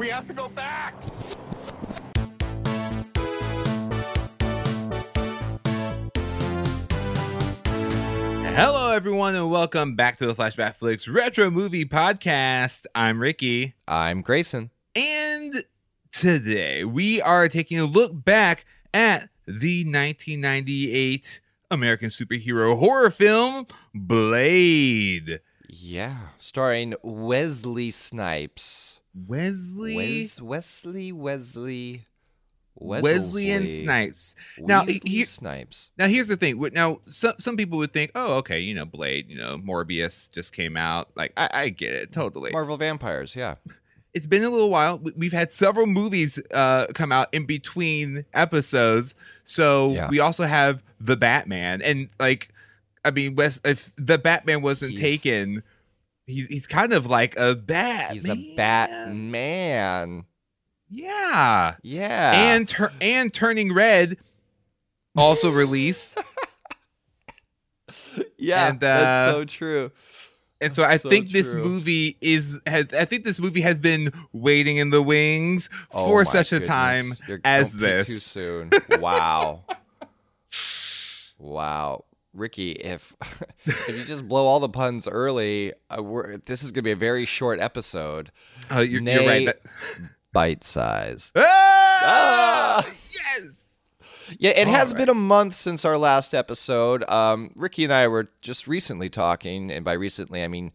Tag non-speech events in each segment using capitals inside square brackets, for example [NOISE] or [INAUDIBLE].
We have to go back. Hello, everyone, and welcome back to the Flashback Flicks Retro Movie Podcast. I'm Ricky, I'm Grayson. and today we are taking a look back at the 1998 American superhero horror film Blade. Yeah, starring Wesley Snipes. Wesley, Wes- Wesley, Wesley, Wesley, and Wesley. Snipes. Now, he- Snipes. Now, here's the thing. Now, some some people would think, oh, okay, you know, Blade, you know, Morbius just came out. Like, I, I get it totally. Marvel vampires. Yeah. it's been a little while. We- We've had several movies uh, come out in between episodes, so Yeah. we also have the Batman, and like, I mean, Wes, if the Batman wasn't He's- taken, he's he's kind of like a bat. He's the Batman. Yeah, Yeah. and tur- and turning red, also [LAUGHS] released, yeah, and, that's uh, so true. and so I So think this movie is. Has, I think this movie has been waiting in the wings Oh for such a time You're- as peek Too soon. Wow. [LAUGHS] wow. Ricky, if [LAUGHS] if you just blow all the puns early, uh, we're, this is going to be a very short episode. Oh, you're, you're right. That- [LAUGHS] Bite sized. Ah! Yes. Yeah, it All has right. been a month since our last episode. Um, Ricky and I were just recently talking, and by recently I mean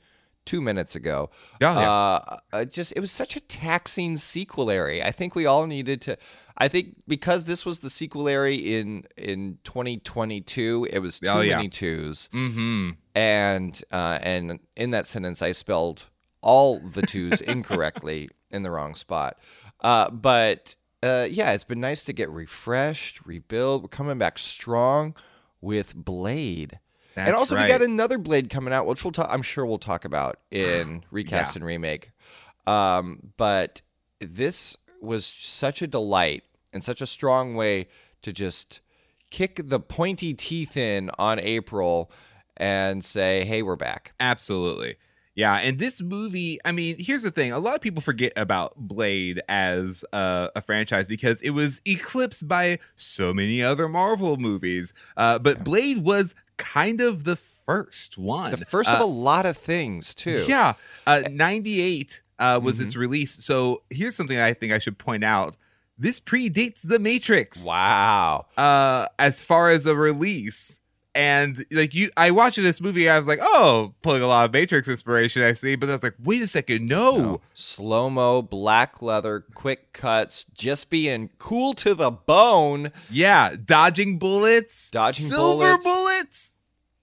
two minutes ago. Oh, yeah. Uh, uh, just it was such a taxing sequelary. I think we all needed to. I think because this was the sequelary in in 2022, it was too Oh, yeah. many twos, Mm-hmm. and uh, and in that sentence I spelled all the twos [LAUGHS] incorrectly in the wrong spot. Uh, but uh, yeah, it's been nice to get refreshed, rebuild. We're coming back strong with Blade. That's and also right. we got another Blade coming out, which we'll talk. I'm sure we'll talk about in [SIGHS] recast Yeah. and remake. Um, but this was such a delight and such a strong way to just kick the pointy teeth in on April and say, "Hey, we're back." Absolutely. Yeah, and this movie, I mean, here's the thing. A lot of people forget about Blade as uh, a franchise because it was eclipsed by so many other Marvel movies. Uh, but Blade was kind of the first one. The first Uh, of a lot of things too. Yeah, uh, 98 uh, was Mm-hmm. its release. So here's something I think I should point out. This predates The Matrix. Wow. uh as far as a release and like you i watched this movie i was like oh pulling a lot of matrix inspiration i see but i was like wait a second no, Slow mo, black leather, quick cuts, just being cool to the bone. yeah dodging bullets Dodging silver bullets. bullets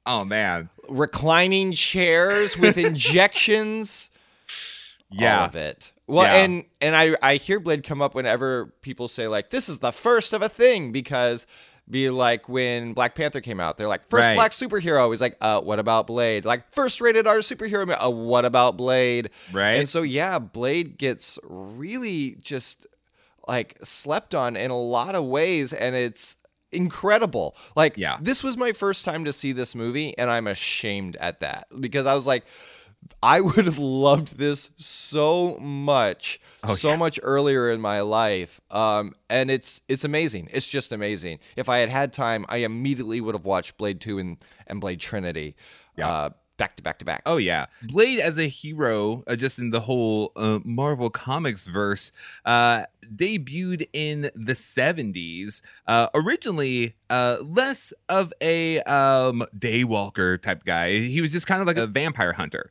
oh man reclining chairs with [LAUGHS] injections. all yeah of it. Well, Yeah. and and I I hear Blade come up whenever people say like this is the first of a thing because be like when Black Panther came out, they're like first Right. black superhero. He's like, uh, what about Blade? Like first rated R superhero. Uh, what about Blade? right And so yeah, Blade gets really just like slept on in a lot of ways, and it's incredible. Like Yeah. this was my first time to see this movie, and I'm ashamed at that because I was like. I would have loved this so much, Oh, so yeah. much earlier in my life, um, and it's it's amazing. It's just amazing. If I had had time, I immediately would have watched Blade Two and, and Blade Trinity, Yeah. uh, back to back to back. Oh yeah, Blade as a hero, uh, just in the whole uh, Marvel Comics verse, uh, debuted in the '70s. Uh, originally, uh, less of a um, daywalker type guy. He was just kind of like a vampire hunter,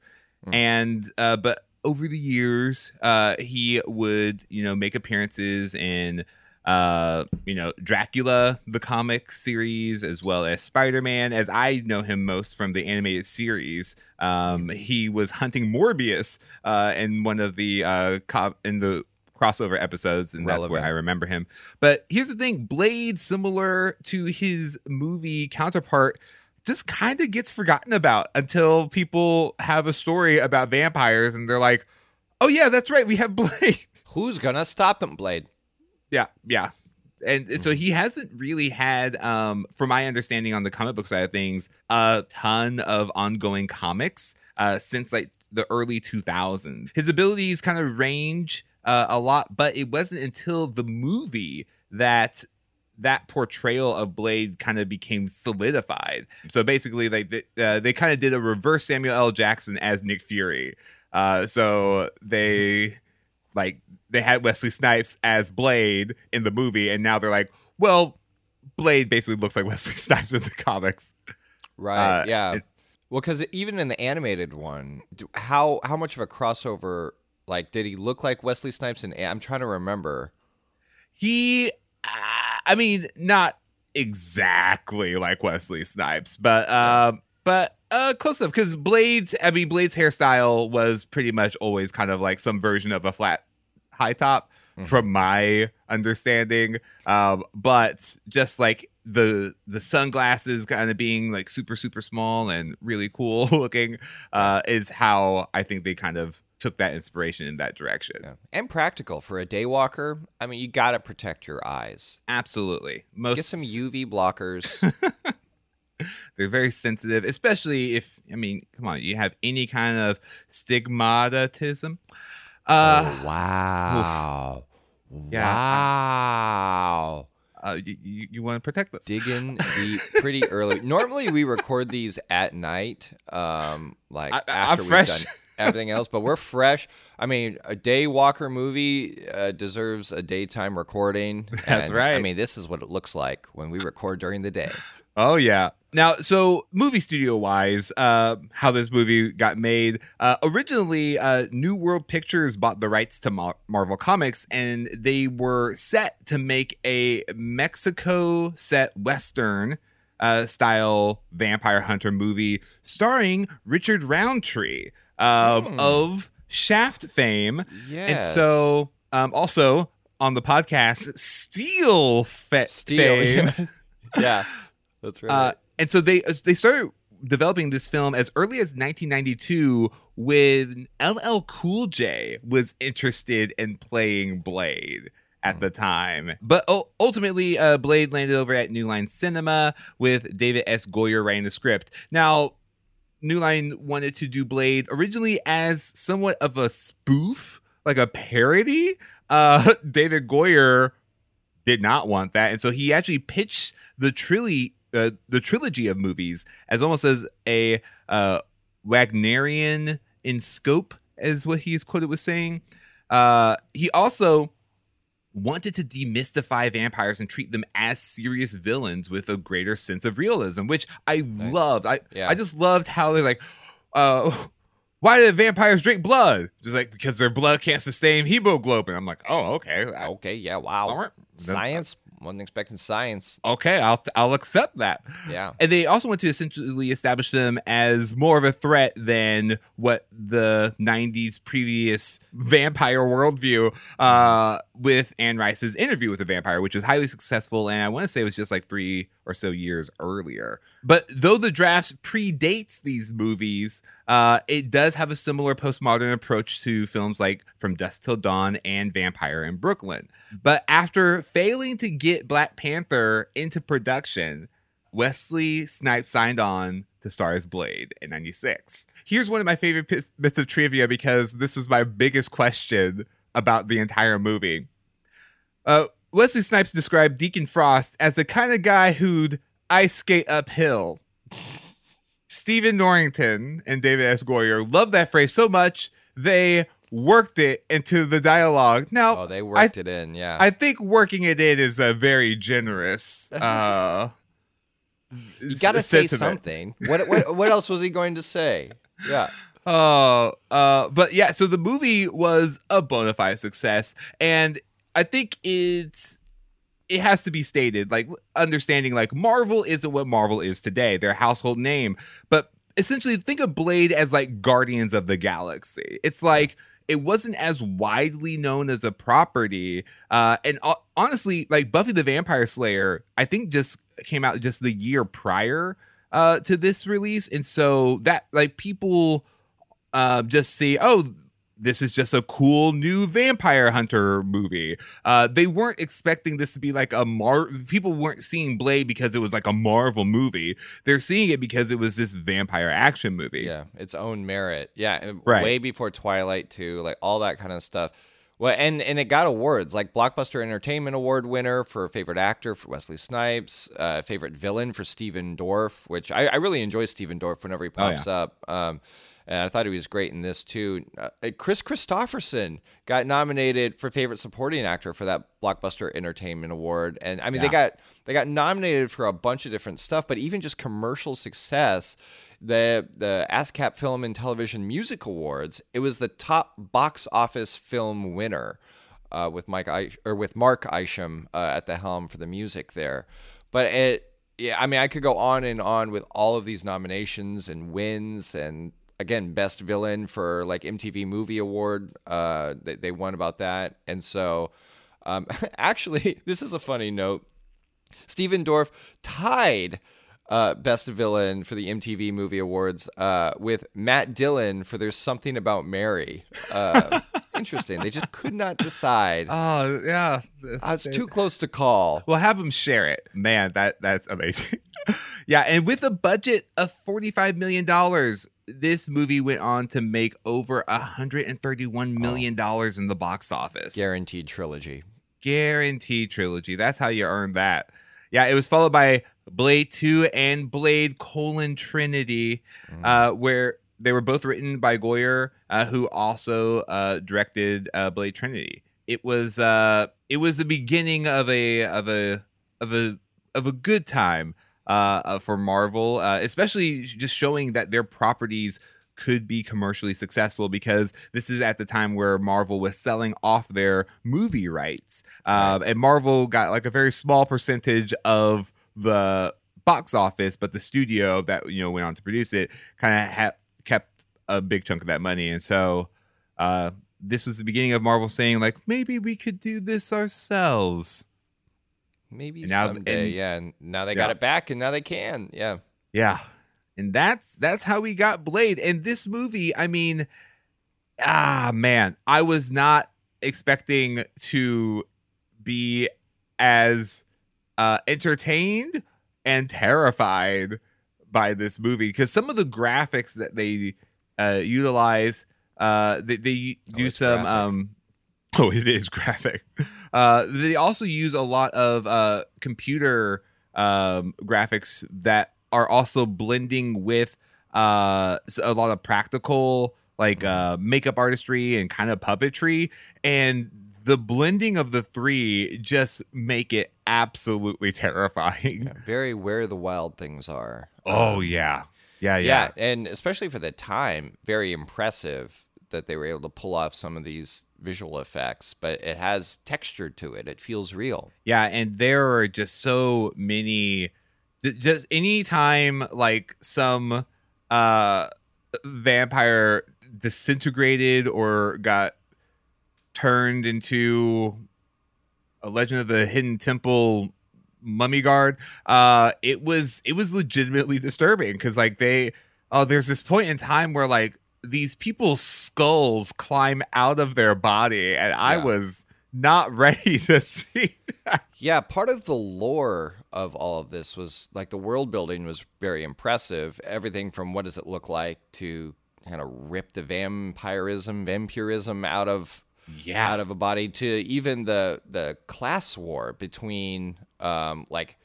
and uh, but over the years, uh, he would you know make appearances in uh you know dracula the comic series as well as spider-man as i know him most from the animated series. Um he was hunting morbius uh in one of the uh in the crossover episodes and that's where i remember him. But here's the thing blade similar to his movie counterpart just kind of gets forgotten about until people have a story about vampires and they're like oh yeah that's right we have [LAUGHS] blade Who's gonna stop him, Blade? yeah, yeah. And so he hasn't really had, um, from my understanding on the comic book side of things, a ton of ongoing comics uh, since like the early 2000s. His abilities kind of range uh, a lot, but it wasn't until the movie that that portrayal of Blade kind of became solidified. So basically, like they, uh, they kind of did a reverse Samuel L. Jackson as Nick Fury. Uh, so they like they had Wesley Snipes as Blade in the movie, and now they're like, well, Blade basically looks like [LAUGHS] Wesley Snipes in the comics. Right. Uh, yeah. it- well, because even in the animated one, how how much of a crossover? Like, did he look like Wesley Snipes? And I'm trying to remember. He, I mean, not exactly like Wesley Snipes, but um, but uh, close enough. Because Blade's, I mean, Blade's hairstyle was pretty much always kind of like some version of a flat high top, Mhm. from my understanding. Um, but just like the the sunglasses kind of being like super super small and really cool [LAUGHS] looking uh, is how I think they kind of took that inspiration in that direction. Yeah. And practical for a day walker. I mean, you got to protect your eyes. Absolutely. Most Get some UV blockers. [LAUGHS] they're very sensitive, especially if I mean, come on, you have any kind of stigmatism. Uh, oh, [SIGHS] wow. Yeah. Wow. uh you, you, you want to protect us. Digging [LAUGHS] deep pretty early. Normally we record these at night, um, like I- I- I'm after we've fresh. done everything else, but we're fresh. I mean, a day walker movie uh, deserves a daytime recording. [LAUGHS] That's and, I mean, this is what it looks like when we record during the day. Oh yeah. Now, so movie studio wise, uh, how this movie got made. Uh, originally, uh, New World Pictures bought the rights to Mar- Marvel Comics, and they were set to make a Mexico set western uh, style vampire hunter movie starring Richard Roundtree um, Hmm. of Shaft fame. Yeah. And so, um, also on the podcast, Steel Fe- Steel. fame. yeah. [LAUGHS] That's right. Uh, and so they they started developing this film as early as 1992 when LL Cool J was interested in playing Blade at the time. But ultimately, uh, Blade landed over at New Line Cinema with David S. Goyer writing the script. Now, New Line wanted to do Blade originally as somewhat of a spoof, like a parody. Uh, [LAUGHS] David Goyer did not want that, and so he actually pitched the trilogy, uh, the trilogy of movies, as almost as a uh, Wagnerian in scope, as what he is quoted with saying. Uh, he also wanted to demystify vampires and treat them as serious villains with a greater sense of realism, which I Nice. loved. I Yeah. I just loved how they're like, uh, [LAUGHS] why do vampires drink blood? Just like because their blood can't sustain hemoglobin. I'm like, oh, okay, I- okay. Yeah. Wow. Then- Science. Wasn't expecting science. Okay, I'll I'll accept that. Yeah. And they also want to essentially establish them as more of a threat than what the 90s previous vampire worldview uh, with Anne Rice's interview with the vampire, which was highly successful. And I want to say it was just like three or so years earlier. But though the drafts predates these movies, uh, it does have a similar postmodern approach to films like From Dusk Till Dawn and Vampire in Brooklyn. But after failing to get Black Panther into production, Wesley Snipes signed on to star as Blade in 96. Here's one of my favorite bits of trivia because this was my biggest question about the entire movie. Uh, Wesley Snipes described Deacon Frost as the kind of guy who'd ice skate uphill. Stephen Norrington and David S. Goyer love that phrase so much they worked it into the dialogue. Now, Oh, they worked it in. Yeah. I think working it in is a very generous. [LAUGHS] Uh, you got to say something. What, what what else was he going to say? Yeah. [LAUGHS] Oh, uh, but yeah. So the movie was a bona fide success, and I think it's it has to be stated like understanding like Marvel isn't what Marvel is today. They're household name, but essentially think of Blade as like Guardians of the Galaxy. It's like it wasn't as widely known as a property. Uh, and uh, honestly, like Buffy the Vampire Slayer, I think just came out just the year prior uh, to this release. And so that like people uh, just see, oh, this is just a cool new vampire hunter movie. Uh, they weren't expecting this to be like a Mar. People weren't seeing Blade because it was like a Marvel movie. They're seeing it because it was this vampire action movie. Yeah, its own merit. Yeah, Right. way before Twilight too, like all that kind of stuff. Well, and and it got awards like Blockbuster Entertainment Award winner for favorite actor for Wesley Snipes, uh, favorite villain for Stephen Dorff, which I, I really enjoy Stephen Dorff whenever he Oh, pops up. Um, and I thought he was great in this too. Uh, Kris Kristofferson got nominated for favorite supporting actor for that Blockbuster Entertainment Award, and I mean they got they got nominated for a bunch of different stuff, but even just commercial success. The the ASCAP Film and Television Music Awards, it was the top box office film winner, uh, with Mike I- or with Mark Isham uh, at the helm for the music there. But it, yeah, I mean, I could go on and on with all of these nominations and wins, and again, best villain for like MTV Movie Award. Uh, they, they won about that, and so um, [LAUGHS] actually, [LAUGHS] this is a funny note. Stephen Dorff tied uh, Best Villain for the MTV Movie Awards uh, with Matt Dillon for There's Something About Mary. Uh, [LAUGHS] interesting. They just could not decide. Oh yeah, Uh, it's too close to call. Well, have them share it, man. That that's amazing. yeah, and with a budget of forty five million dollars, this movie went on to make over hundred and thirty one million dollars in the box office. Guaranteed trilogy. Guaranteed trilogy. That's how you earn that. Yeah, it was followed by Blade Two and Blade colon Trinity, uh, where they were both written by Goyer, uh, who also uh, directed uh, Blade Trinity. It was uh, it was the beginning of a of a of a of a good time uh, uh, for Marvel, uh, especially just showing that their properties could be commercially successful because this is at the time where Marvel was selling off their movie rights, um, and Marvel got like a very small percentage of the box office, but the studio that you know went on to produce it kind of ha- kept a big chunk of that money, and so uh, this was the beginning of Marvel saying like maybe we could do this ourselves. Maybe And now- someday. and- yeah. And now they got it back, and now they can. Yeah. Yeah. And that's that's how we got Blade. And this movie, I mean, ah man, I was not expecting to be as uh entertained and terrified by this movie because some of the graphics that they uh utilize uh they, they Oh, do some graphic. um [LAUGHS] oh it is graphic uh they also use a lot of uh computer um graphics that are also blending with uh a lot of practical like uh makeup artistry and kind of puppetry. And the blending of the three just make it absolutely [LAUGHS] terrifying. Yeah, Very where the wild things are. oh Um, yeah. Yeah yeah. yeah and especially for the time, very impressive that they were able to pull off some of these visual effects. But it has texture to it; it feels real. Yeah, and there are just so many. Just anytime like some uh vampire disintegrated or got turned into a Legend of the Hidden Temple mummy guard, uh, it was it was legitimately disturbing because like they oh there's this point in time where like these people's skulls climb out of their body and I was not [LAUGHS] ready to see that. Yeah, part of the lore of all of this was like the world building was very impressive. Everything from what does it look like to kind of rip the vampirism, vampirism out of Yeah. out of a body to even the the class war between um like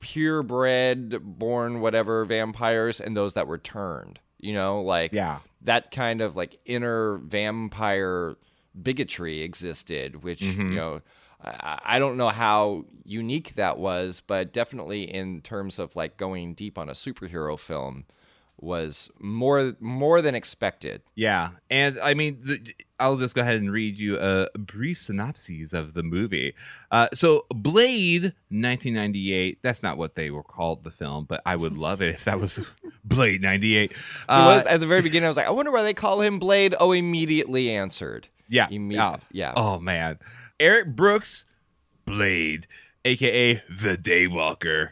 purebred born whatever vampires and those that were turned. You know, like Yeah. that kind of like inner vampire bigotry existed, which Mhm. you know I, I don't know how unique that was, but definitely in terms of like going deep on a superhero film was more more than expected. Yeah, and I mean, the, I'll just go ahead and read you a brief synopsis of the movie. Uh, so, Blade, 1998. That's not what they were called the film, but I would love it if that was [LAUGHS] Blade 98. Uh, was, at the very beginning, I was like, I wonder why they call him Blade. Oh, immediately answered. yeah, Imme- yeah. yeah. Oh man, Eric Brooks, Blade, aka the Daywalker.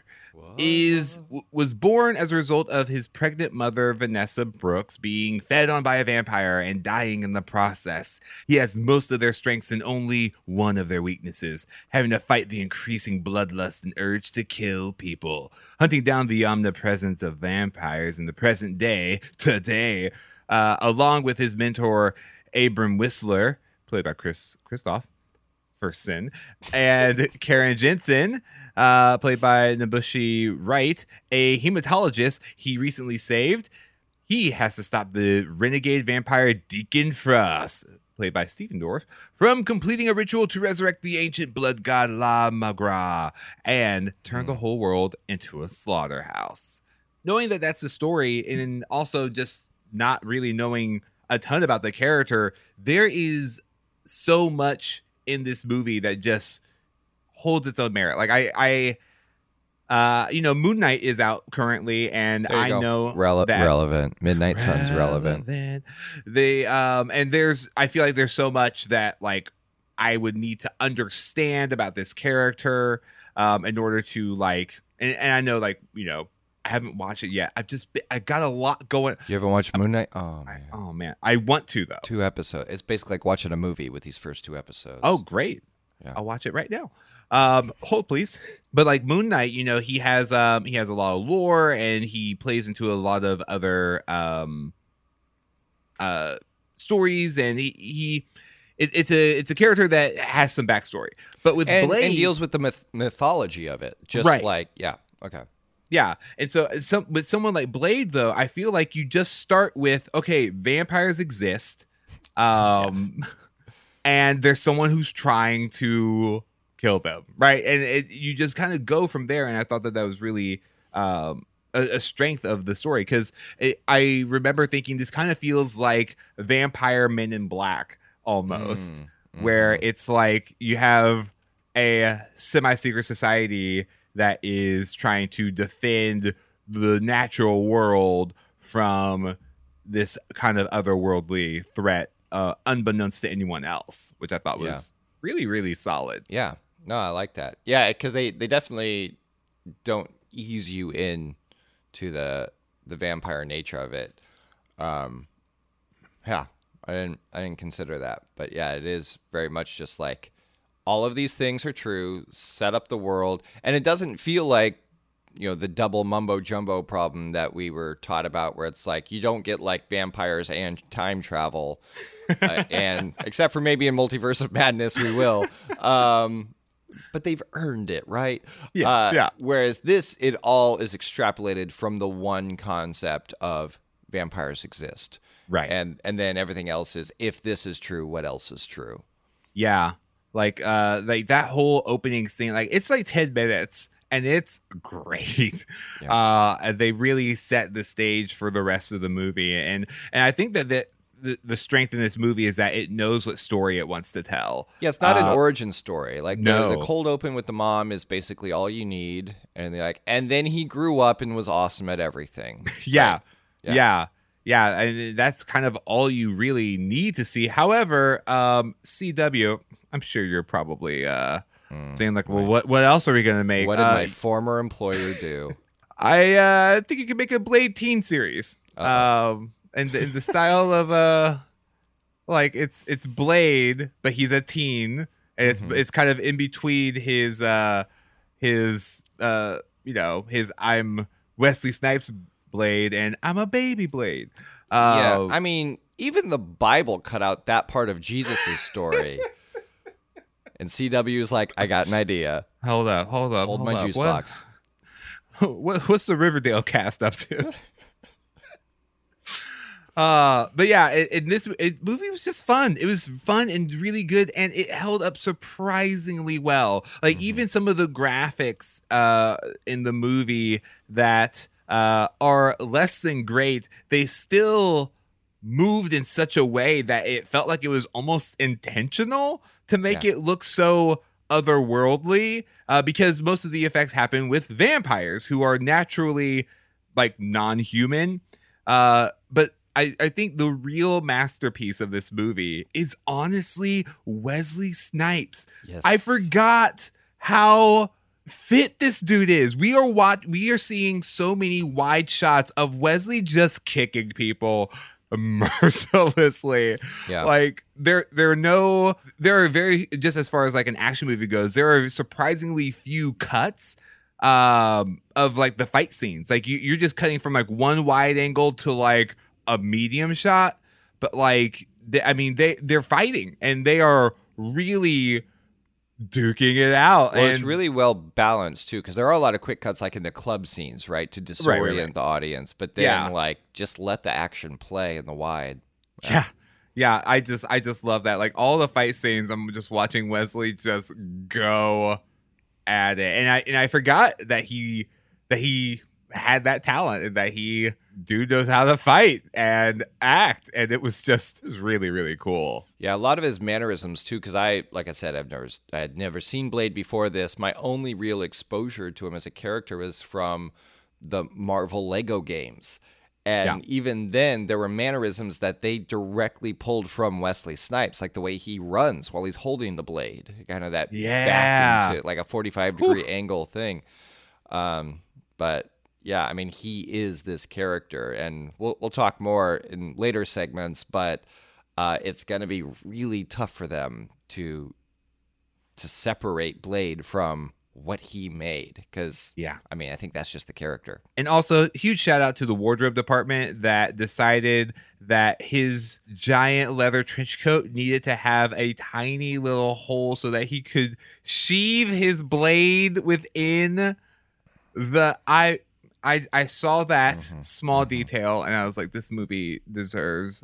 Is was born as a result of his pregnant mother Vanessa Brooks being fed on by a vampire and dying in the process. He has most of their strengths and only one of their weaknesses, having to fight the increasing bloodlust and urge to kill people, hunting down the omnipresence of vampires in the present day, today, uh, along with his mentor Abram Whistler, played by Chris Christoph, First Sin, and Karen Jensen, uh, played by N'Bushe Wright, a hematologist he recently saved. He has to stop the renegade vampire Deacon Frost, played by Stephen Dorff, from completing a ritual to resurrect the ancient blood god La Magra and turn the whole world into a slaughterhouse. Knowing that that's the story, and also just not really knowing a ton about the character, there is so much in this movie that just holds its own merit. Like I, I, uh, you know, Moon Knight is out currently, and I go. know Rele- that relevant. Midnight Sun's relevant. relevant. They um and there's I feel like there's so much that like I would need to understand about this character um in order to like and, and I know like you know I haven't watched it yet. I've just been, I got a lot going. You ever watch Moon Knight? Oh I, man, oh man, I want to though. two episodes. It's basically like watching a movie with these first two episodes. Oh great, Yeah. I'll watch it right now. Um, hold please. But like Moon Knight, you know, he has um he has a lot of lore and he plays into a lot of other um uh stories and he he it, it's a it's a character that has some backstory. But with and, Blade, and deals with the myth- mythology of it. Just Right. like yeah, okay. Yeah, and so some with someone like Blade, though, I feel like you just start with okay, vampires exist, [LAUGHS] um, and there's someone who's trying to kill them, right? And it, you just kind of go from there. And I thought that that was really um, a, a strength of the story because I remember thinking this kind of feels like Vampire Men in Black almost Mm, where mhm. it's like you have a semi-secret society that is trying to defend the natural world from this kind of otherworldly threat uh, unbeknownst to anyone else which i thought was Yeah. really really solid Yeah. No, I like that. Yeah, because they they definitely don't ease you in to the the vampire nature of it. Um, yeah, I didn't I didn't consider that, but yeah, it is very much just like all of these things are true. Set up the world, and it doesn't feel like you know the double mumbo jumbo problem that we were taught about, where it's like you don't get like vampires and time travel, uh, [LAUGHS] and except for maybe in Multiverse of Madness, we will. Um, but they've earned it, right? Yeah, Uh, yeah. Whereas this, it all is extrapolated from the one concept of vampires exist, right and and then everything else is if this is true, what else is true? yeah like uh like that whole opening scene like it's like 10 minutes and it's great Yeah. uh they really set the stage for the rest of the movie and and i think that the the, the strength in this movie is that it knows what story it wants to tell Yeah, it's not an Uh, origin story. Like the, no. the cold open with the mom is basically all you need, and they're like, and then he grew up and was awesome at everything. [LAUGHS] yeah, Yeah. yeah yeah and that's kind of all you really need to see however um cw i'm sure you're probably uh Mm, saying like well right. what what else are we gonna make What did Uh, my former employer do? [LAUGHS] I uh, think you could make a Blade teen series. Um, and in the style of uh, like it's it's Blade, but he's a teen, and it's Mhm. it's kind of in between his uh his uh you know his I'm Wesley Snipes Blade and I'm a baby Blade. yeah, Um, I mean, even the Bible cut out that part of Jesus' story. [LAUGHS] and CW is like, I got an idea. hold up, hold up, Hold hold my up. juice What- box. [LAUGHS] what, what's the Riverdale cast up to? [LAUGHS] uh, but yeah, it, it, this it, movie was just fun. It was fun and really good, and it held up surprisingly well. Like Mhm. even some of the graphics uh in the movie that uh are less than great, they still moved in such a way that it felt like it was almost intentional to make Yeah. it look so otherworldly uh, because most of the effects happen with vampires who are naturally like non-human uh, but I, I think the real masterpiece of this movie is honestly Wesley Snipes. Yes. I forgot how fit this dude is. We are what we are seeing so many wide shots of Wesley just kicking people [LAUGHS] mercilessly. Yeah. Like there there are no there are very just as far as like an action movie goes, there are surprisingly few cuts um of like the fight scenes. Like you, you're just cutting from like one wide angle to like a medium shot, but like they, I mean they they're fighting and they are really duking it out. Well, and it's really well balanced too, because there are a lot of quick cuts, like in the club scenes, right, to disorient Right, right, right. the audience. But then, Yeah. like, just let the action play in the wide. Yeah. Yeah, I just I just love that. Like all the fight scenes, I'm just watching Wesley just go at it. And I and I forgot that he that he had that talent and that he dude knows how to fight and act. And it was just it was really, really cool. Yeah, a lot of his mannerisms too, because I, like I said, I've never, I had never seen Blade before this. My only real exposure to him as a character was from the Marvel Lego games, and even then, there were mannerisms that they directly pulled from Wesley Snipes, like the way he runs while he's holding the blade, kind of that Yeah. back into like a forty-five degree angle thing. Um, but yeah, I mean, he is this character, and we'll we'll talk more in later segments. But uh, it's going to be really tough for them to to separate Blade from what he made, because Yeah. I mean, I think that's just the character. And also, huge shout out to the wardrobe department that decided that his giant leather trench coat needed to have a tiny little hole so that he could sheathe his blade within the I I I saw that Mhm, small mhm. detail and I was like this movie deserves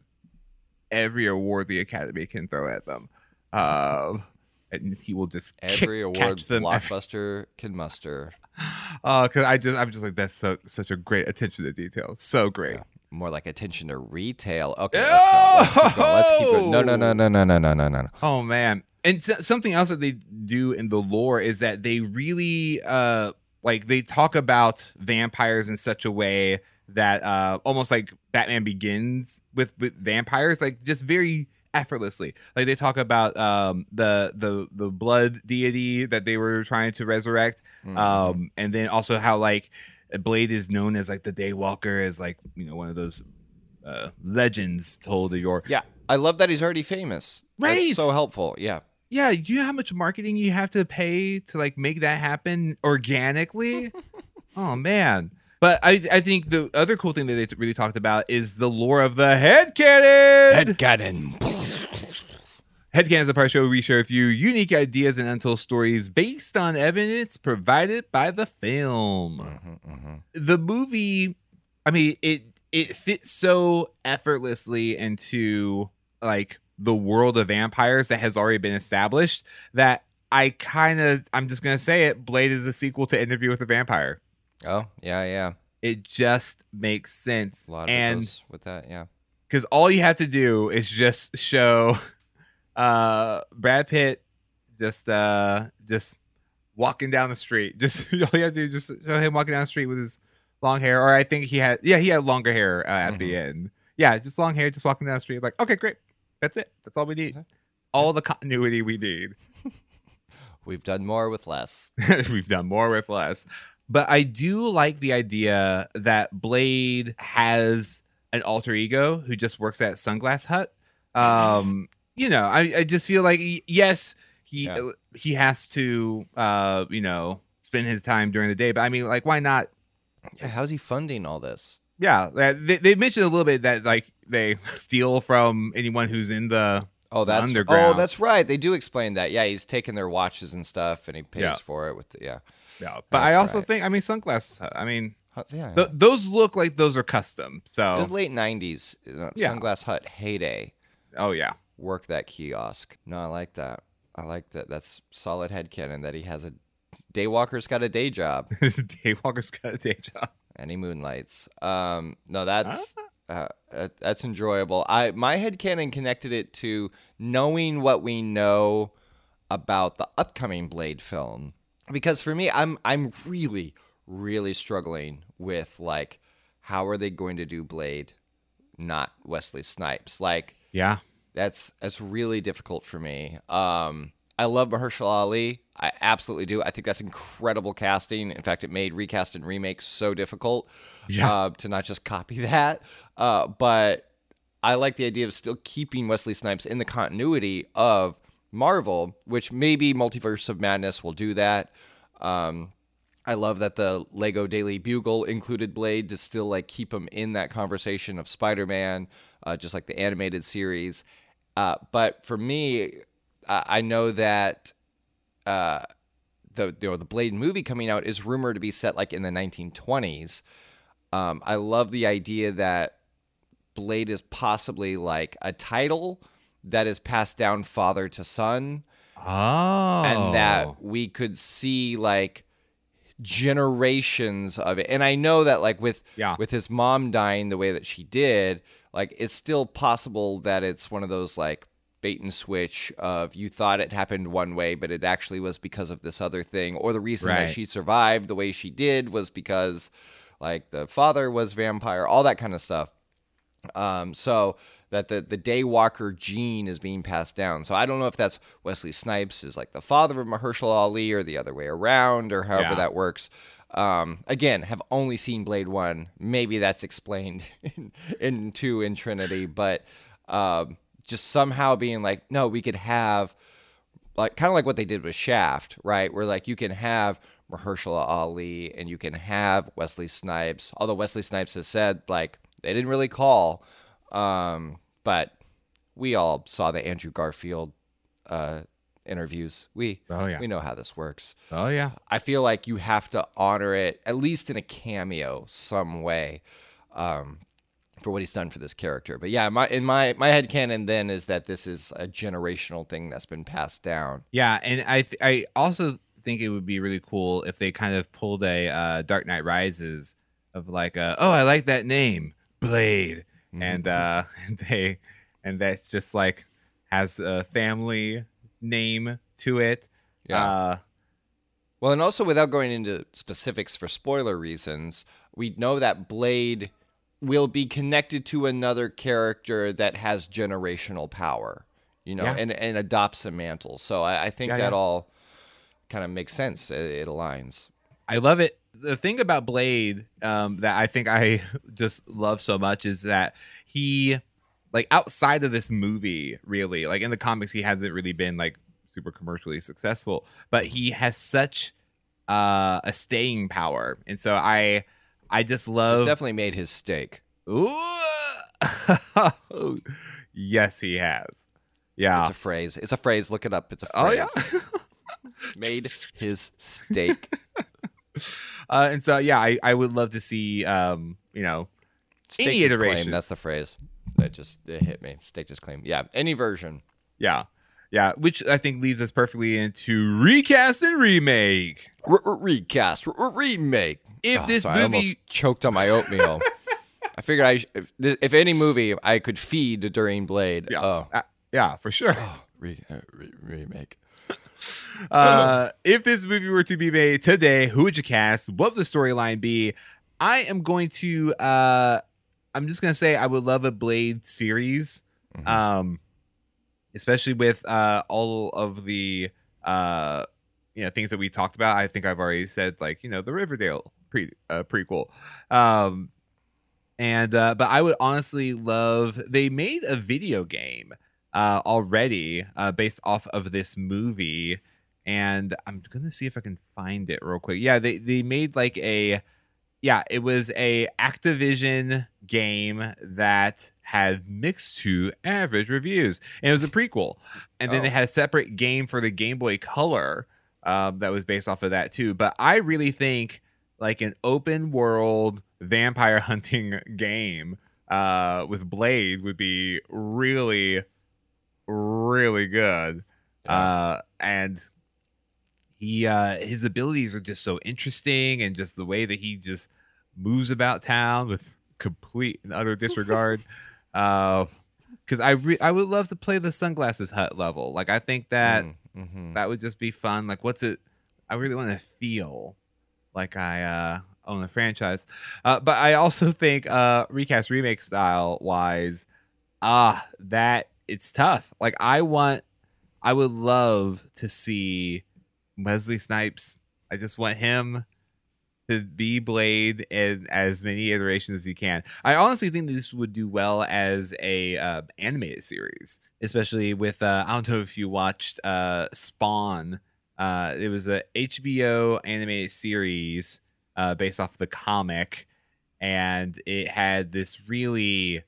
every award the academy can throw at them. Um and he will just kick- Every award catch them every- blockbuster can muster. [LAUGHS] Oh, because I just I'm just like that's so such a great attention to detail. So great. More like attention to retail. Okay, let's go. Let's keep going. Let's keep going. No, no, no, no, no, no, no, no, no. Oh man. And so- something else that they do in the lore is that they really uh like they talk about vampires in such a way that uh almost like Batman begins with with vampires like just very effortlessly. Like they talk about um the the the blood deity that they were trying to resurrect Mhm. um and then also how like blade is known as like the daywalker as like you know one of those uh legends told of your yeah, I love that he's already famous. That's Right. so helpful. Yeah. Yeah you know how much marketing you have to pay to like make that happen organically [LAUGHS] oh man but I, I think the other cool thing that they really talked about is the lore of the head canon. canon. Headcanon is a part show where we share a few unique ideas and untold stories based on evidence provided by the film. Mm-hmm, The movie, I mean, it it fits so effortlessly into like the world of vampires that has already been established that I kind of I'm just gonna say it. Blade is a sequel to Interview with a Vampire. Oh, yeah, yeah. It just makes sense, A lot of and those with that, yeah. because all you have to do is just show [LAUGHS] uh Brad Pitt just uh just walking down the street. [LAUGHS] Just all you have to do is just show him walking down the street with his long hair. Or I think he had yeah, he had longer hair uh, at the end. Yeah, just long hair, just walking down the street. Like, okay, great. That's it. That's all we need. All the continuity we need. [LAUGHS] We've done more with less. [LAUGHS] We've done more with less. But I do like the idea that Blade has an alter ego who just works at Sunglass Hut. Um, you know, I, I just feel like yes, he Yeah. he has to uh, you know, spend his time during the day, but I mean like why not Yeah, how's he funding all this? Yeah, they, they mentioned a little bit that like they [LAUGHS] steal from anyone who's in the Oh, that's underground. Oh, that's right. They do explain that. Yeah, he's taking their watches and stuff, and he pays Yeah. for it with the yeah. yeah. But That's I also right. think I mean sunglasses. I mean Yeah, th- those look like those are custom. So it was late '90s. uh, Yeah. Sunglass Hut heyday. oh yeah. Work that kiosk. No, I like that. I like that. That's solid head headcanon that he has a daywalker's got a day job [LAUGHS] Daywalker's got a day job. He moonlights. Um, no, that's uh, uh, that's enjoyable. I my headcanon connected it to knowing what we know about the upcoming Blade film. Because for me, I'm I'm really really struggling with like how are they going to do Blade, not Wesley Snipes? Like Yeah. that's that's really difficult for me. Um, I love Mahershala Ali. I absolutely do. I think that's incredible casting. In fact, it made recast and remake so difficult Yeah. uh, to not just copy [LAUGHS] that. Uh, but I like the idea of still keeping Wesley Snipes in the continuity of Marvel, which maybe Multiverse of Madness will do that. Um, I love that the Lego Daily Bugle included Blade to still like keep him in that conversation of Spider-Man, uh, just like the animated series. Uh, but for me, uh, I know that uh, the you know, the Blade movie coming out is rumored to be set like in the 1920s. Um, I love the idea that Blade is possibly like a title that is passed down father to son, Oh, and that we could see like generations of it. And I know that like with Yeah. with his mom dying the way that she did, like it's still possible that it's one of those like bait and switch of you thought it happened one way, but it actually was because of this other thing, or the reason Right. that she survived the way she did was because like the father was vampire, all that kind of stuff. Um, so that the the Daywalker gene is being passed down. So I don't know if that's Wesley Snipes is like the father of Mahershala Ali or the other way around or however Yeah. that works. Um, again, have only seen Blade One. Maybe that's explained [LAUGHS] in, in two in Trinity, but um, just somehow being like, no, we could have like kind of like what they did with Shaft, right? Where like you can have Mahershala Ali and you can have Wesley Snipes. Although Wesley Snipes has said like they didn't really call, um, but we all saw the Andrew Garfield uh, interviews. We Oh, yeah. we know how this works. oh yeah, I feel like you have to honor it at least in a cameo some way. Um, for what he's done for this character. But yeah, my in my my head canon then is that this is a generational thing that's been passed down. yeah, and I th- I also think it would be really cool if they kind of pulled a uh, Dark Knight Rises of like, uh, oh, I like that name, Blade, Mm-hmm. and uh, [LAUGHS] they and that's just like has a family name to it. Yeah. Uh, Well, and also without going into specifics for spoiler reasons, we know that Blade will be connected to another character that has generational power, you know, Yeah. and, and adopts a mantle. So I, I think Yeah, that yeah. all kind of makes sense. It, it aligns. I love it. The thing about Blade um, that I think I [LAUGHS] just love so much is that he, like, outside of this movie, really, like in the comics, he hasn't really been like super commercially successful, but he has such uh, a staying power, and so I, I just love. definitely made his stake. Ooh. [LAUGHS] yes, he has. Yeah. It's a phrase. It's a phrase. Look it up. It's a oh phrase. yeah. [LAUGHS] Made his stake. [LAUGHS] uh, and so yeah, I, I would love to see um, you know, Stake Any iteration. claim. That's the phrase. That just it hit me. Stake just claim. Yeah. Any version. Yeah. Yeah, which I think leads us perfectly into recast and remake. Recast. Remake. If Oh, this sorry, I movie almost choked on my oatmeal. [LAUGHS] I figured I sh- if, if any movie I could feed during Blade. yeah, Oh. uh, yeah, for sure. Oh, re- uh, re- remake. [LAUGHS] Uh, if this movie were to be made today, who would you cast? What would the storyline be? I am going to uh I'm just gonna say I would love a Blade series. Mhm. Um especially with uh all of the uh you know things that we talked about. I think I've already said like, you know, the Riverdale pre uh, prequel. Um and uh but I would honestly love they made a video game uh already uh based off of this movie and I'm gonna see if I can find it real quick. Yeah, they they made like a yeah, it was a Activision game that had mixed to average reviews, and it was a prequel. And then Oh. they had a separate game for the Game Boy Color um, that was based off of that too. But I really think like an open world vampire [LAUGHS] hunting game uh, with Blade would be really, really good. Uh, and he uh his abilities are just so interesting and just the way that he just moves about town with complete and utter disregard [LAUGHS] uh because i re- i would love to play the sunglasses hut level. Like i think that mm-hmm. that would just be fun. Like what's it i really want to feel like i uh own the franchise. Uh but i also think uh recast remake style wise ah that it's tough. Like i want i would love to see wesley snipes. I just want him to be blade in as many iterations as he can. I honestly think this would do well as a uh, animated series especially with uh i don't know if you watched uh spawn. Uh it was a hbo animated series uh based off the comic and it had this really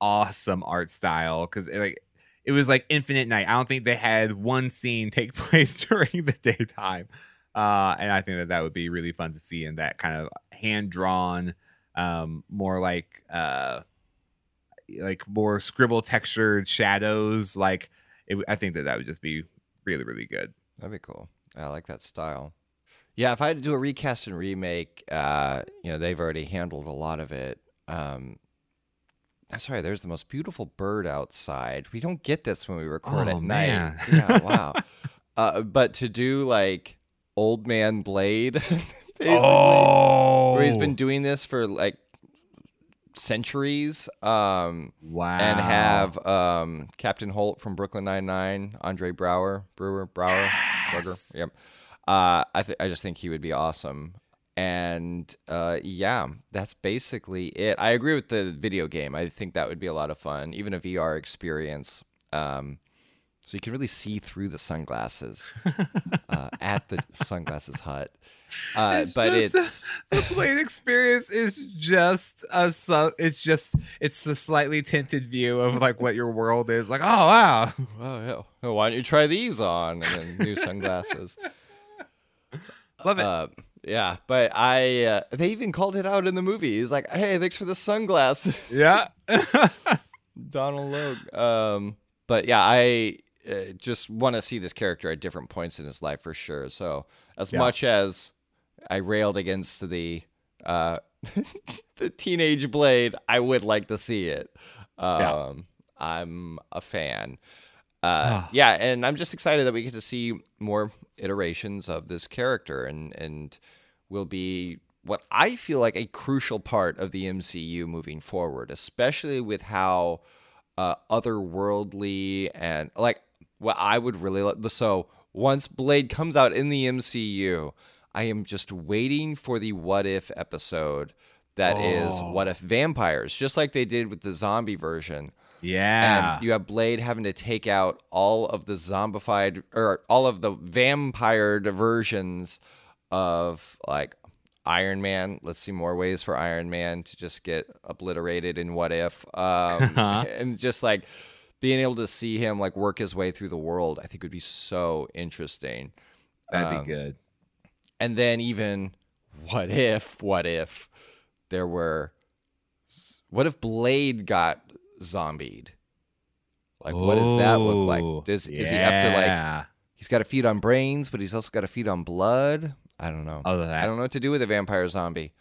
awesome art style because like it was like infinite night. I don't think they had one scene take [LAUGHS] place during the daytime. Uh, and I think that that would be really fun to see in that kind of hand drawn, um, more like uh, like more scribble textured shadows. Like it, I think that that would just be really really good. That'd be cool. I like that style. Yeah, if I had to do a recast and remake, uh, you know, they've already handled a lot of it. Um, I'm sorry, there's the most beautiful bird outside. We don't get this when we record Oh, at man. night. [LAUGHS] Yeah, wow. [LAUGHS] uh, but to do like Old Man Blade, [LAUGHS] basically, oh, where he's been doing this for like centuries, um, wow, and have um, Captain Holt from Brooklyn Nine Nine, Andre Brower, Brewer, Brower, Burger. Yes. Yep. Uh, I th- I just think he would be awesome. And uh, yeah, that's basically it. I agree with the video game. I think that would be a lot of fun, even a VR experience. Um, so you can really see through the sunglasses [LAUGHS] uh, at the sunglasses hut. [LAUGHS] Uh, It's but it's [LAUGHS] the plane experience is just a su- it's just it's a slightly tinted view of like what your world is like oh wow oh, yeah. Oh, why don't you try these on? And then new sunglasses. love it Uh, yeah, but I uh, they even called it out in the movie. He's like, "Hey, thanks for the sunglasses." [LAUGHS] yeah Donal Logue. Um, but yeah, I uh, just want to see this character at different points in his life for sure. So as Yeah. much as I railed against the uh, [LAUGHS] the teenage Blade, I would like to see it. Um, Yeah. I'm a fan. Uh, Ah. yeah, and I'm just excited that we get to see more iterations of this character, and and will be what I feel like a crucial part of the MCU moving forward, especially with how uh, otherworldly and like what I would really like. So once Blade comes out in the MCU, I am just waiting for the what if episode that is Oh. what if vampires, just like they did with the zombie version. Yeah And you have Blade having to take out all of the zombified or all of the vampired versions of like Iron Man. Let's see more ways for Iron Man to just get obliterated in What If. Um, [LAUGHS] and just like being able to see him like work his way through the world, I think would be so interesting. that'd um, be good And then even what if, what if there were, what if Blade got zombied? Like, what does that look like? Does, is he have to like, he's got to feed on brains, but he's also got to feed on blood? I don't know. oh that I don't know what to do with a vampire zombie.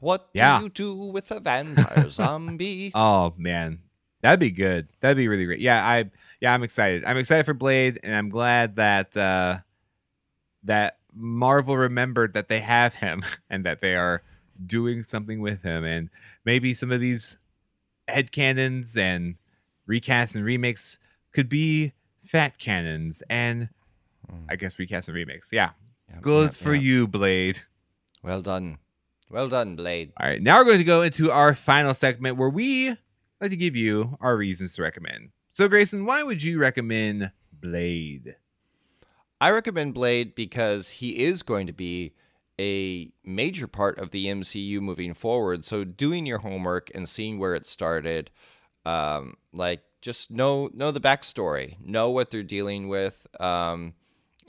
What Yeah. do you do with a vampire [LAUGHS] zombie? oh man that'd be good that'd be really great yeah I yeah I'm excited I'm excited for Blade and I'm glad that uh that Marvel remembered that they have him [LAUGHS] and that they are doing something with him and maybe some of these headcanons and recasts and remakes could be fat canons and hmm. I guess recasts and remakes. Yeah. Yeah, Good yeah, for yeah. you, Blade. Well done. Well done, Blade. All right. Now we're going to go into our final segment where we like to give you our reasons to recommend. So, Grayson, why would you recommend Blade? I recommend Blade because he is going to be a major part of the MCU moving forward. So doing your homework and seeing where it started, um, like just know know the backstory, know what they're dealing with. Um,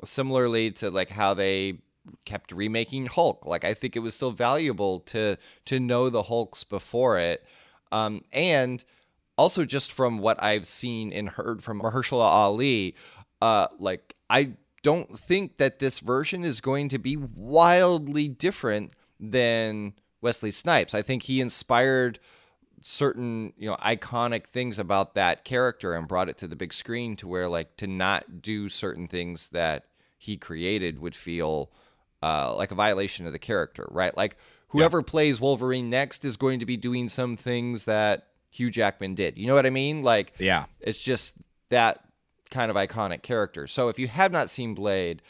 similarly to like how they kept remaking Hulk, like I think it was still valuable to to know the Hulks before it, um, and also just from what I've seen and heard from Mahershala Ali, uh, like I don't think that this version is going to be wildly different than Wesley Snipes. I think he inspired certain, you know, iconic things about that character and brought it to the big screen to where like to not do certain things that he created would feel uh, like a violation of the character, right? Like whoever plays Wolverine next is going to be doing some things that Hugh Jackman did. You know what I mean? Like Yeah. it's just that kind of iconic character. So if you have not seen Blade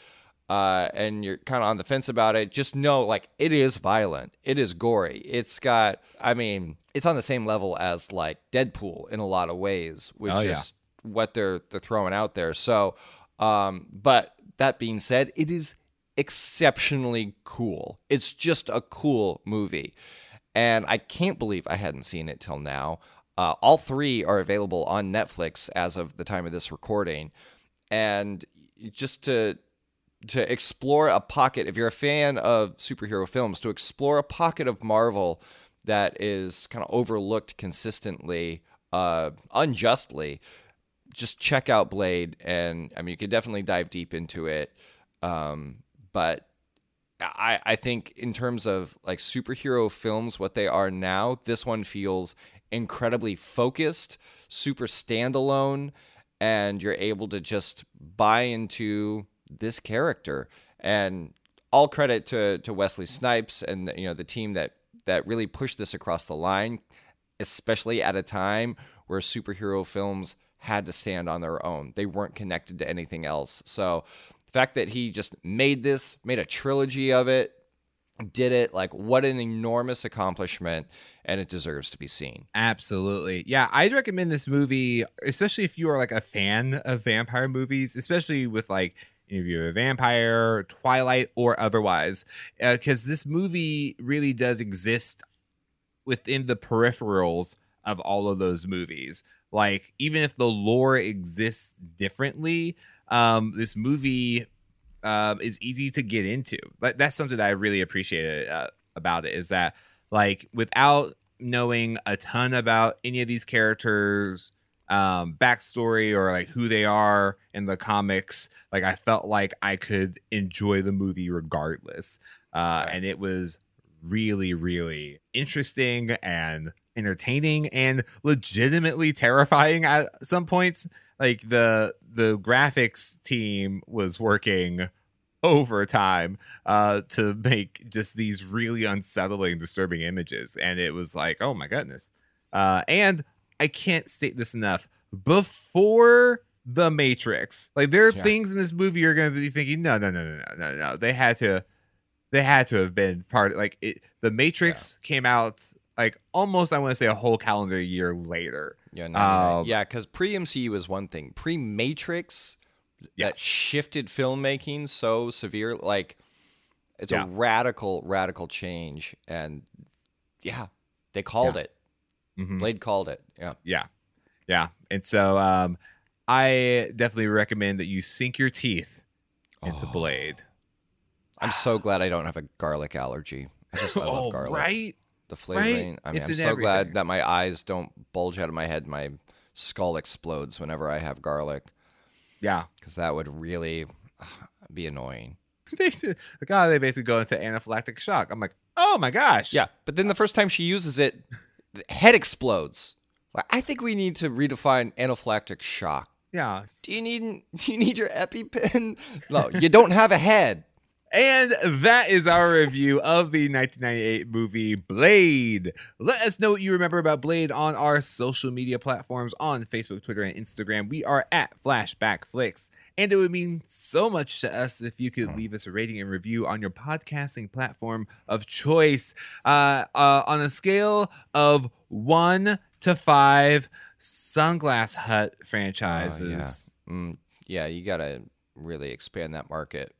uh, and you're kind of on the fence about it, just know like it is violent. It is gory. It's got, I mean, it's on the same level as like Deadpool in a lot of ways, which Oh, is what they're they're throwing out there. So, um, but that being said, it is exceptionally cool. It's just a cool movie. And I can't believe I hadn't seen it till now. Uh, all three are available on Netflix as of the time of this recording, and just to to explore a pocket, if you're a fan of superhero films, to explore a pocket of Marvel that is kind of overlooked consistently, uh, unjustly, just check out Blade, and I mean, you could definitely dive deep into it. Um, but I, I think in terms of like superhero films, what they are now, this one feels incredibly focused, super standalone, and you're able to just buy into this character. And all credit to to Wesley Snipes and you know the team that that really pushed this across the line, especially at a time where superhero films had to stand on their own. They weren't connected to anything else. So the fact that he just made this, made a trilogy of it, did it, like what an enormous accomplishment and it deserves to be seen. Absolutely. Yeah, I'd recommend this movie, especially if you are like a fan of vampire movies, especially with like if you're a vampire, Twilight, or otherwise, because uh, this movie really does exist within the peripherals of all of those movies. Like, even if the lore exists differently, um, this movie um, is easy to get into. Like, that's something that I really appreciated uh, about it is that, like, without knowing a ton about any of these characters, um, backstory or like who they are in the comics, like I felt like I could enjoy the movie regardless. Uh, and it was really, really interesting and entertaining and legitimately terrifying at some points. Like the the graphics team was working overtime uh, to make just these really unsettling, disturbing images, and it was like, oh my goodness. Uh, and I can't state this enough. Before the Matrix, like there are yeah. things in this movie you're going to be thinking, no, no, no, no, no, no, no. They had to, they had to have been part. Of, like it, the Matrix yeah. came out like almost I want to say a whole calendar year later. Yeah, no, um, yeah, because pre MCU is one thing. Pre Matrix, yeah. that shifted filmmaking so severe. Like it's yeah. a radical, radical change, and yeah, they called yeah. it. Mm-hmm. Blade called it. Yeah. Yeah. Yeah. And so um I definitely recommend that you sink your teeth into oh. Blade. I'm so glad I don't have a garlic allergy. I just I love [SIGHS] oh, garlic. Right? The flavoring. Right? I mean, it's I'm so everything. glad that my eyes don't bulge out of my head. My skull explodes whenever I have garlic. Yeah. Because that would really uh, be annoying. [LAUGHS] God, they basically go into anaphylactic shock. I'm like, oh my gosh. Yeah. But then the first time she uses it, the head explodes. I think we need to redefine anaphylactic shock. Yeah. Do you need [LAUGHS] do you need your EpiPen? No, you don't have a head. And that is our review of the 1998 movie Blade. Let us know what you remember about Blade on our social media platforms on Facebook, Twitter, and Instagram. We are at Flashback Flicks. And it would mean so much to us if you could leave us a rating and review on your podcasting platform of choice. Uh, uh, on a scale of one to five, Sunglass Hut franchises. Uh, yeah. Mm, yeah, you got to really expand that market.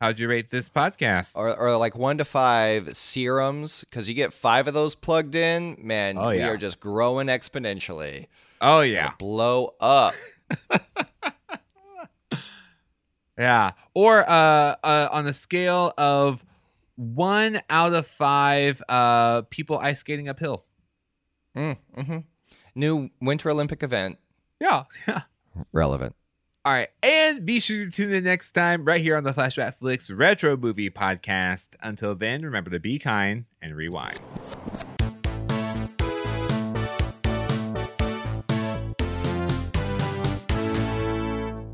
How'd you rate this podcast? Or, or like one to five serums, because you get five of those plugged in, man, oh, yeah. we are just growing exponentially. Oh yeah, blow up. [LAUGHS] Yeah. Or uh, uh, on the scale of one out of five uh, people ice skating uphill. Mm, hmm New Winter Olympic event. Yeah. [LAUGHS] Yeah. Relevant. All right. And be sure to tune in next time right here on the Flashback Flicks Retro Movie Podcast. Until then, remember to be kind and rewind.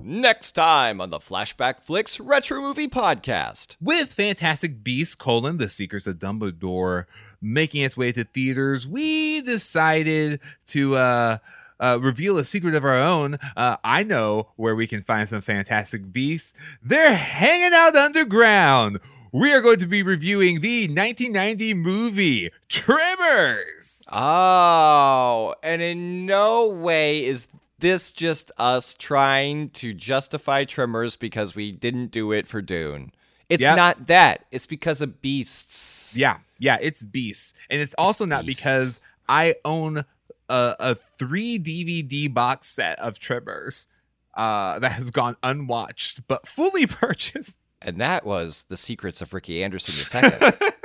next time on the Flashback Flicks Retro Movie Podcast. With Fantastic Beasts, colon, The Secrets of Dumbledore making its way to theaters, we decided to uh, uh, reveal a secret of our own. Uh, I know where we can find some Fantastic Beasts. They're hanging out underground. We are going to be reviewing the 1990 movie Tremors. Oh, and in no way is this just us trying to justify Tremors because we didn't do it for Dune. It's yep. not that. It's because of beasts. Yeah. Yeah, it's beasts. And it's also it's not because I own a, a three DVD box set of Tremors uh, that has gone unwatched but fully [LAUGHS] purchased. And that was The Secrets of Ricky Anderson II. [LAUGHS]